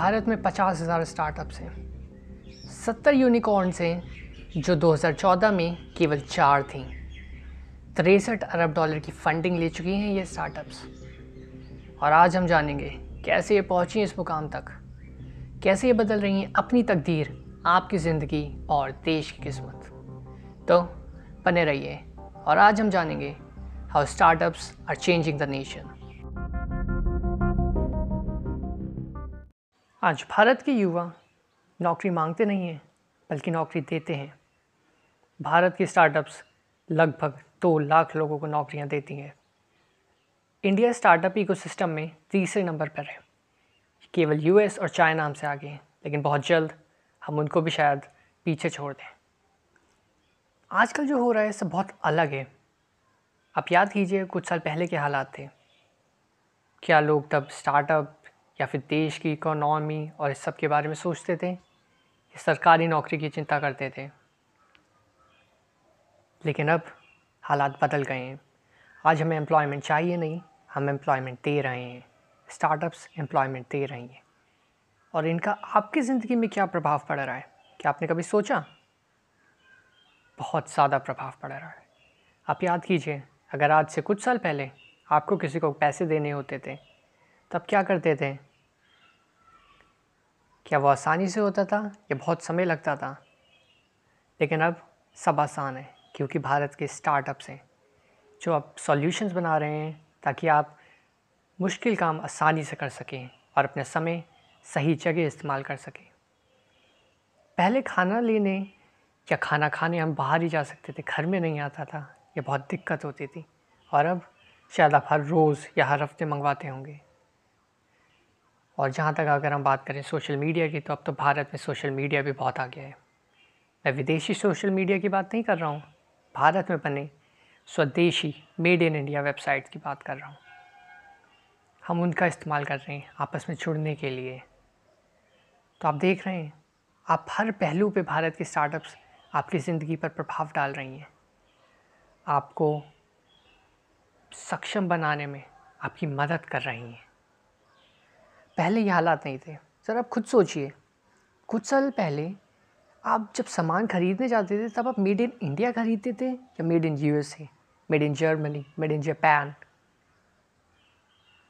भारत में पचास हज़ार स्टार्टअप्स हैं। सत्तर यूनिकॉर्न्स हैं, जो 2014 में केवल चार थीं। तिरसठ अरब डॉलर की फंडिंग ले चुकी हैं ये स्टार्टअप्स और आज हम जानेंगे कैसे ये पहुँची इस मुकाम तक। कैसे ये बदल रही हैं अपनी तकदीर, आपकी ज़िंदगी और देश की किस्मत। तो बने रहिए और आज हम जानेंगे how startups are changing the nation आज भारत के युवा नौकरी मांगते नहीं हैं, बल्कि नौकरी देते हैं। भारत के स्टार्टअप्स लगभग दो लाख लोगों को नौकरियाँ देती हैं। इंडिया स्टार्टअप इकोसिस्टम में तीसरे नंबर पर है। केवल यूएस और चाइना हमसे आगे हैं, लेकिन बहुत जल्द हम उनको भी शायद पीछे छोड़ दें। आजकल जो हो रहा है, सब बहुत अलग है। आप याद कीजिए, कुछ साल पहले के हालात थे। क्या लोग तब स्टार्टअप या फिर देश की इकोनॉमी और इस सब के बारे में सोचते थे? सरकारी नौकरी की चिंता करते थे। लेकिन अब हालात बदल गए हैं। आज हमें एम्प्लॉयमेंट चाहिए नहीं, हम एम्प्लॉयमेंट दे रहे हैं। स्टार्टअप्स एम्प्लॉयमेंट दे रही हैं। और इनका आपकी ज़िंदगी में क्या प्रभाव पड़ रहा है? क्या आपने कभी सोचा? बहुत ज़्यादा प्रभाव पड़ रहा है। आप याद कीजिए, अगर आज से कुछ साल पहले आपको किसी को पैसे देने होते थे, तब क्या करते थे? क्या वो आसानी से होता था? या बहुत समय लगता था? लेकिन अब सब आसान है, क्योंकि भारत के स्टार्टअप्स हैं, जो अब सॉल्यूशंस बना रहे हैं, ताकि आप मुश्किल काम आसानी से कर सकें और अपने समय सही जगह इस्तेमाल कर सकें। पहले खाना लेने या खाना खाने हम बाहर ही जा सकते थे, घर में नहीं आता था, ये बहुत दिक्कत होती थी, और अब शायद आप हर रोज़ या हर हफ़्ते मंगवाते होंगे। और जहाँ तक अगर हम बात करें सोशल मीडिया की तो अब तो भारत में सोशल मीडिया भी बहुत आ गया है। मैं विदेशी सोशल मीडिया की बात नहीं कर रहा हूँ, भारत में बने स्वदेशी मेड इन इंडिया वेबसाइट की बात कर रहा हूँ। हम उनका इस्तेमाल कर रहे हैं आपस में जुड़ने के लिए। तो आप देख रहे हैं, आप हर पहलू पे भारत के स्टार्टअप्स आपकी ज़िंदगी पर प्रभाव डाल रही हैं। आपको सक्षम बनाने में आपकी मदद कर रही हैं। पहले ये हालात नहीं थे। सर, आप खुद सोचिए। कुछ साल पहले आप जब सामान ख़रीदने जाते थे, तब आप मेड इन इंडिया ख़रीदते थे या made in USA made in Germany made in Japan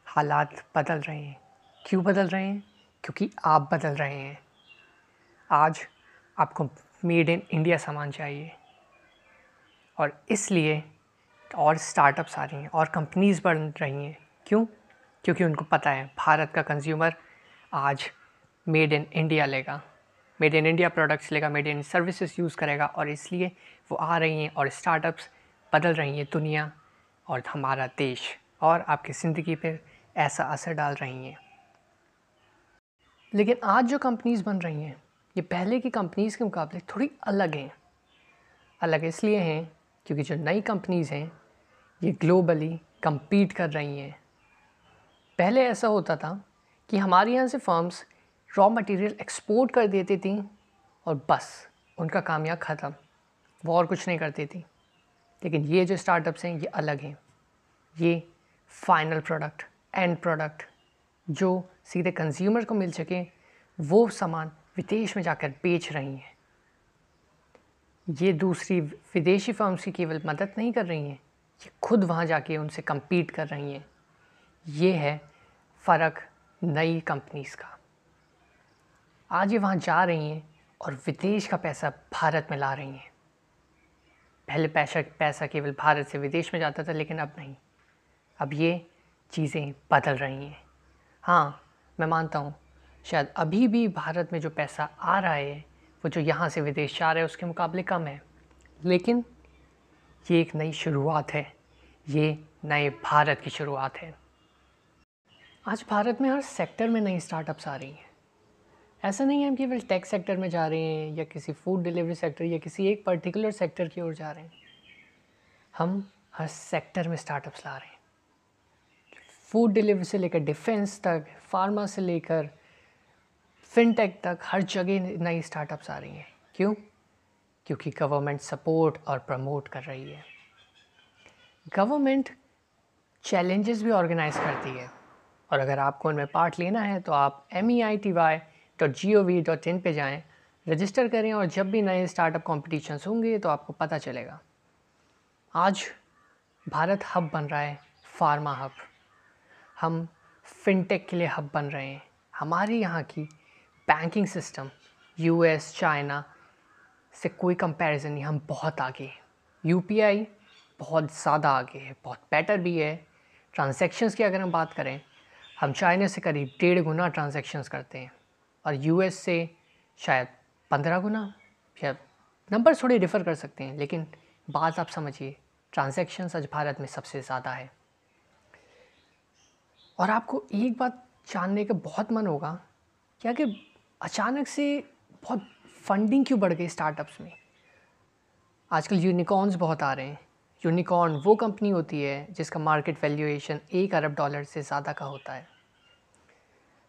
हालात बदल रहे हैं। क्यों बदल रहे हैं? क्योंकि आप बदल रहे हैं। आज आपको मेड इन इंडिया सामान चाहिए। और इसलिए और स्टार्टअप्स आ रही हैं, और कंपनीज़ बढ़ रही हैं। क्यों? क्योंकि उनको पता है, भारत का कंज्यूमर आज मेड इन इंडिया लेगा। मेड इन इंडिया प्रोडक्ट्स लेगा मेड इन सर्विसेज़ यूज़ करेगा और इसलिए वो आ रही हैं और स्टार्टअप्स बदल रही हैं दुनिया और हमारा देश और आपकी ज़िंदगी पर ऐसा असर डाल रही हैं। लेकिन आज जो कंपनीज़ बन रही हैं, ये पहले की कंपनीज़ के मुकाबले थोड़ी अलग हैं। अलग इसलिए हैं क्योंकि जो नई कंपनीज़ हैं, ये ग्लोबली compete कर रही हैं। पहले ऐसा होता था कि हमारे यहाँ से फर्म्स रॉ मटेरियल एक्सपोर्ट कर देती थी और बस, उनका काम यहाँ ख़त्म। वो और कुछ नहीं करती थी। लेकिन ये जो स्टार्टअप्स हैं, ये अलग हैं। ये फाइनल प्रोडक्ट एंड प्रोडक्ट जो सीधे कंज्यूमर को मिल सके, वो सामान विदेश में जाकर बेच रही हैं। ये दूसरी विदेशी फर्म्स की केवल मदद नहीं कर रही हैं, ये खुद वहाँ जाके उनसे कम्पीट कर रही हैं। ये है फ़र्क नई कंपनीज़ का। आज ये वहाँ जा रही हैं और विदेश का पैसा भारत में ला रही हैं। पहले पैसा पैसा केवल भारत से विदेश में जाता था, लेकिन अब नहीं। अब ये चीज़ें बदल रही हैं। हाँ मैं मानता हूँ, शायद अभी भी भारत में जो पैसा आ रहा है, वो जो यहाँ से विदेश जा रहा है, उसके मुकाबले कम है। लेकिन ये एक नई शुरुआत है। ये नए भारत की शुरुआत है। आज भारत में हर सेक्टर में नई स्टार्टअप्स आ रही हैं। ऐसा नहीं है हम केवल टेक सेक्टर में जा रहे हैं या किसी फ़ूड डिलीवरी सेक्टर या किसी एक पर्टिकुलर सेक्टर की ओर जा रहे हैं। हम हर सेक्टर में स्टार्टअप्स ला रहे हैं। फ़ूड डिलीवरी से लेकर डिफेंस तक फार्मा से लेकर फिनटेक तक हर जगह नई स्टार्टअप्स आ रही हैं। क्यों? क्योंकि गवर्नमेंट सपोर्ट और प्रमोट कर रही है। गवर्नमेंट चैलेंजेस भी ऑर्गेनाइज करती है। और अगर आपको उनमें पार्ट लेना है तो आप M E I T Y dot G O V dot in पर जाएँ रजिस्टर करें और जब भी नए स्टार्टअप कॉम्पिटिशन्स होंगे तो आपको पता चलेगा। आज भारत हब बन रहा है फार्मा हब हम फिनटेक के लिए हब बन रहे हैं। हमारे यहाँ की बैंकिंग सिस्टम यूएस चाइना से कोई कंपैरिजन नहीं, हम बहुत आगे हैं। यूपीआई बहुत ज़्यादा आगे है, बहुत बेटर भी है। ट्रांजैक्शंस की अगर हम बात करें हम चाइना से करीब डेढ़ गुना ट्रांजैक्शंस करते हैं और यूएस से शायद पंद्रह गुना या नंबर थोड़े डिफ़र कर सकते हैं, लेकिन बात आप समझिए ट्रांजैक्शंस आज भारत में सबसे ज़्यादा है। और आपको एक बात जानने का बहुत मन होगा, क्या कि अचानक से बहुत फंडिंग क्यों बढ़ गई स्टार्टअप्स में? आजकल यूनिकॉर्न्स बहुत आ रहे हैं। यूनिकॉर्न वो कंपनी होती है जिसका मार्केट वैल्यूएशन एक अरब डॉलर से ज़्यादा का होता है।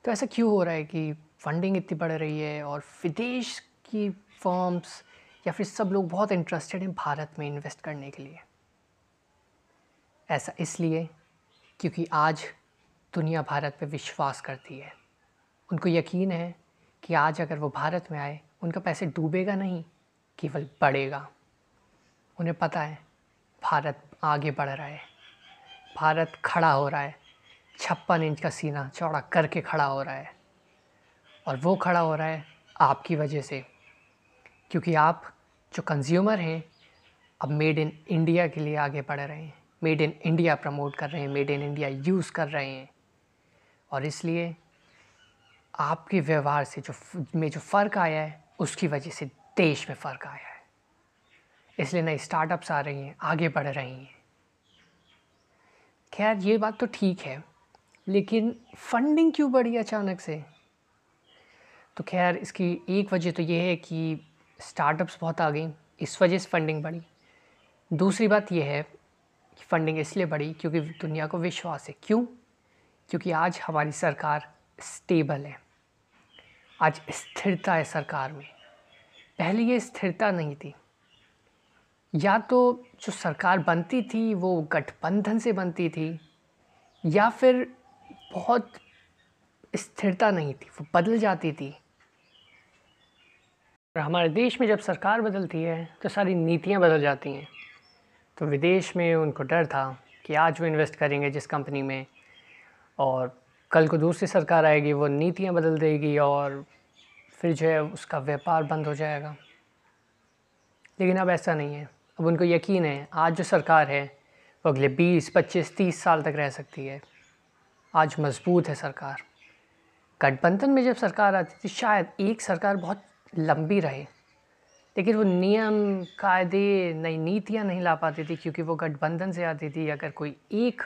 तो ऐसा क्यों हो रहा है कि फंडिंग इतनी बढ़ रही है और विदेश की फर्म्स या फिर सब लोग बहुत इंटरेस्टेड हैं भारत में इन्वेस्ट करने के लिए? ऐसा इसलिए क्योंकि आज दुनिया भारत पे विश्वास करती है। उनको यकीन है कि आज अगर वो भारत में आए, उनका पैसे डूबेगा नहीं, केवल बढ़ेगा। उन्हें पता है, भारत आगे बढ़ रहा है। भारत खड़ा हो रहा है। छप्पन इंच का सीना चौड़ा करके खड़ा हो रहा है। और वो खड़ा हो रहा है आपकी वजह से, क्योंकि आप जो कंज्यूमर हैं, अब मेड इन इंडिया के लिए आगे बढ़ रहे हैं। मेड इन इंडिया प्रमोट कर रहे हैं मेड इन इंडिया यूज़ कर रहे हैं। और इसलिए आपके व्यवहार से जो में जो फ़र्क आया है, उसकी वजह से देश में फ़र्क आया है। इसलिए नई स्टार्टअप्स आ रही हैं, आगे बढ़ रही हैं। खैर, ये बात तो ठीक है। लेकिन फंडिंग क्यों बढ़ी अचानक से? तो खैर, इसकी एक वजह तो ये है कि स्टार्टअप्स बहुत आ गई इस वजह से फ़ंडिंग बढ़ी। दूसरी बात यह है कि फ़ंडिंग इसलिए बढ़ी क्योंकि दुनिया को विश्वास है। क्यों? क्योंकि आज हमारी सरकार स्टेबल है। आज स्थिरता है सरकार में। पहले ये स्थिरता नहीं थी। या तो जो सरकार बनती थी, वो गठबंधन से बनती थी, या फिर बहुत स्थिरता नहीं थी वो बदल जाती थी। और हमारे देश में जब सरकार बदलती है तो सारी नीतियाँ बदल जाती हैं। तो विदेश में उनको डर था कि आज वो इन्वेस्ट करेंगे जिस कंपनी में और कल को दूसरी सरकार आएगी वो नीतियाँ बदल देगी और फिर जो है उसका व्यापार बंद हो जाएगा। लेकिन अब ऐसा नहीं है। अब उनको यकीन है आज जो सरकार है वो अगले 20, 25, 30 साल तक रह सकती है। आज मज़बूत है सरकार। गठबंधन में जब सरकार आती थी, शायद एक सरकार बहुत लंबी रहे, लेकिन वो नियम, कायदे, नई नीतियाँ नहीं ला पाती थी, क्योंकि वो गठबंधन से आती थी। अगर कोई एक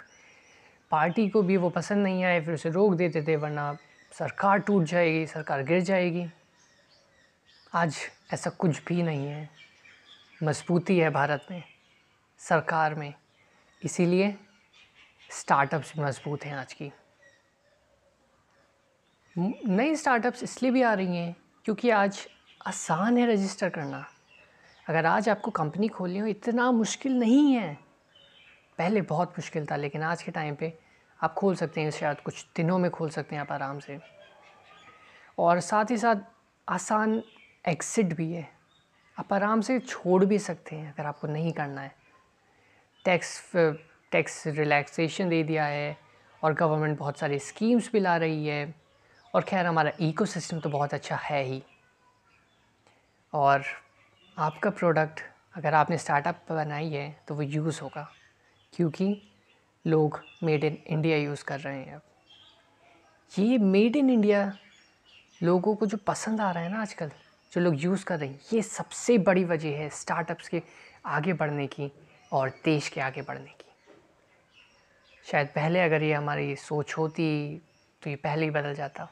पार्टी को भी वो पसंद नहीं आए, फिर उसे रोक देते थे, वरना सरकार टूट जाएगी, सरकार गिर जाएगी। आज ऐसा कुछ भी नहीं है। मजबूती है भारत में, सरकार में। इसीलिए स्टार्टअप्स भी मज़बूत हैं आज की। नई स्टार्टअप्स इसलिए भी आ रही हैं क्योंकि आज आसान है रजिस्टर करना। अगर आज आपको कंपनी खोलनी हो, इतना मुश्किल नहीं है। पहले बहुत मुश्किल था, लेकिन आज के टाइम पे आप खोल सकते हैं, शायद कुछ दिनों में खोल सकते हैं आप आराम से। और साथ ही साथ आसान एग्ज़िट भी है। आप आराम से छोड़ भी सकते हैं अगर आपको नहीं करना है। टैक्स टैक्स रिलैक्सेशन दे दिया है और गवर्नमेंट बहुत सारी स्कीम्स भी ला रही है और खैर हमारा इकोसिस्टम तो बहुत अच्छा है ही। और आपका प्रोडक्ट अगर आपने स्टार्टअप बनाई है तो वो यूज़ होगा क्योंकि लोग मेड इन इंडिया यूज़ कर रहे हैं अब। ये मेड इन इंडिया लोगों को जो पसंद आ रहा है ना आजकल, जो लोग यूज़ कर रहे हैं, ये सबसे बड़ी वजह है स्टार्टअप्स के आगे बढ़ने की और देश के आगे बढ़ने की। शायद पहले अगर ये हमारी सोच होती तो ये पहले ही बदल जाता।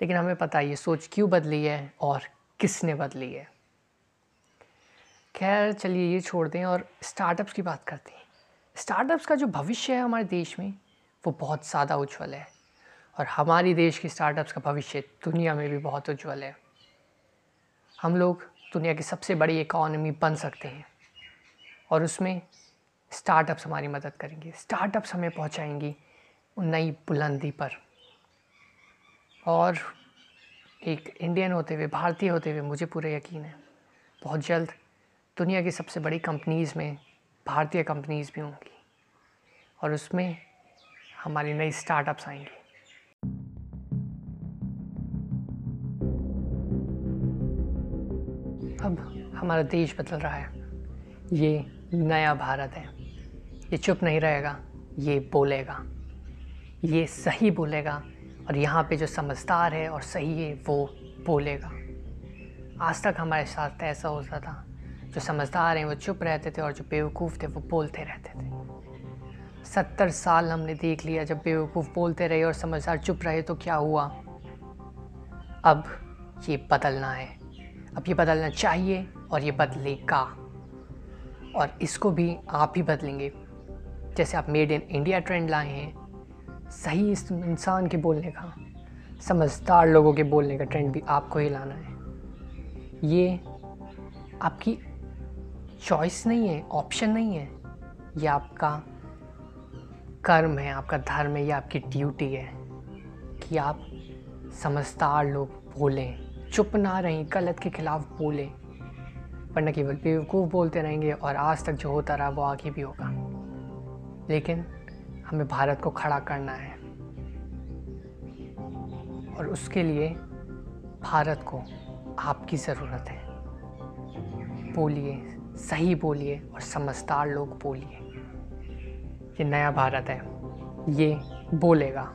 लेकिन हमें पता ये सोच क्यों बदली है और किसने बदली है। खैर, चलिए ये छोड़ दें और स्टार्टअप्स की बात करते हैं। स्टार्टअप्स का जो भविष्य है हमारे देश में, वो बहुत ज़्यादा उज्जवल है। और हमारी देश की स्टार्टअप्स का भविष्य दुनिया में भी बहुत उज्जवल है। हम लोग दुनिया की सबसे बड़ी इकॉनमी बन सकते हैं। और उसमें स्टार्टअप्स हमारी मदद करेंगे। स्टार्टअप्स हमें पहुंचाएँगी उन नई बुलंदी पर। और एक इंडियन होते हुए, भारतीय होते हुए मुझे पूरा यकीन है, बहुत जल्द दुनिया की सबसे बड़ी कंपनीज़ में भारतीय कंपनीज़ भी होंगी और उसमें हमारी नई स्टार्टअप्स आएँगी। अब हमारा देश बदल रहा है। ये नया भारत है। ये चुप नहीं रहेगा, ये बोलेगा। ये सही बोलेगा और यहाँ पे जो समझदार है और सही है, वो बोलेगा। आज तक हमारे साथ ऐसा होता था, जो समझदार हैं, वो चुप रहते थे और जो बेवकूफ़ थे, वो बोलते रहते थे। सत्तर साल हमने देख लिया, जब बेवकूफ़ बोलते रहे और समझदार चुप रहे तो क्या हुआ? अब ये बदलना है। अब ये बदलना चाहिए और ये बदलेगा। और इसको भी आप ही बदलेंगे। जैसे आप मेड इन इंडिया ट्रेंड लाए हैं, सही इस इंसान के बोलने का, समझदार लोगों के बोलने का ट्रेंड भी आपको ही लाना है। ये आपकी चॉइस नहीं है ऑप्शन नहीं है। ये आपका कर्म है, आपका धर्म है, या आपकी ड्यूटी है कि आप समझदार लोग बोलें, चुप ना रहें, गलत के खिलाफ बोलें। वरना केवल बेवकूफ़ बोलते रहेंगे और आज तक जो होता रहा वो आगे भी होगा। लेकिन हमें भारत को खड़ा करना है। और उसके लिए भारत को आपकी ज़रूरत है। बोलिए, सही बोलिए और समझदार लोग बोलिए। ये नया भारत है। ये बोलेगा।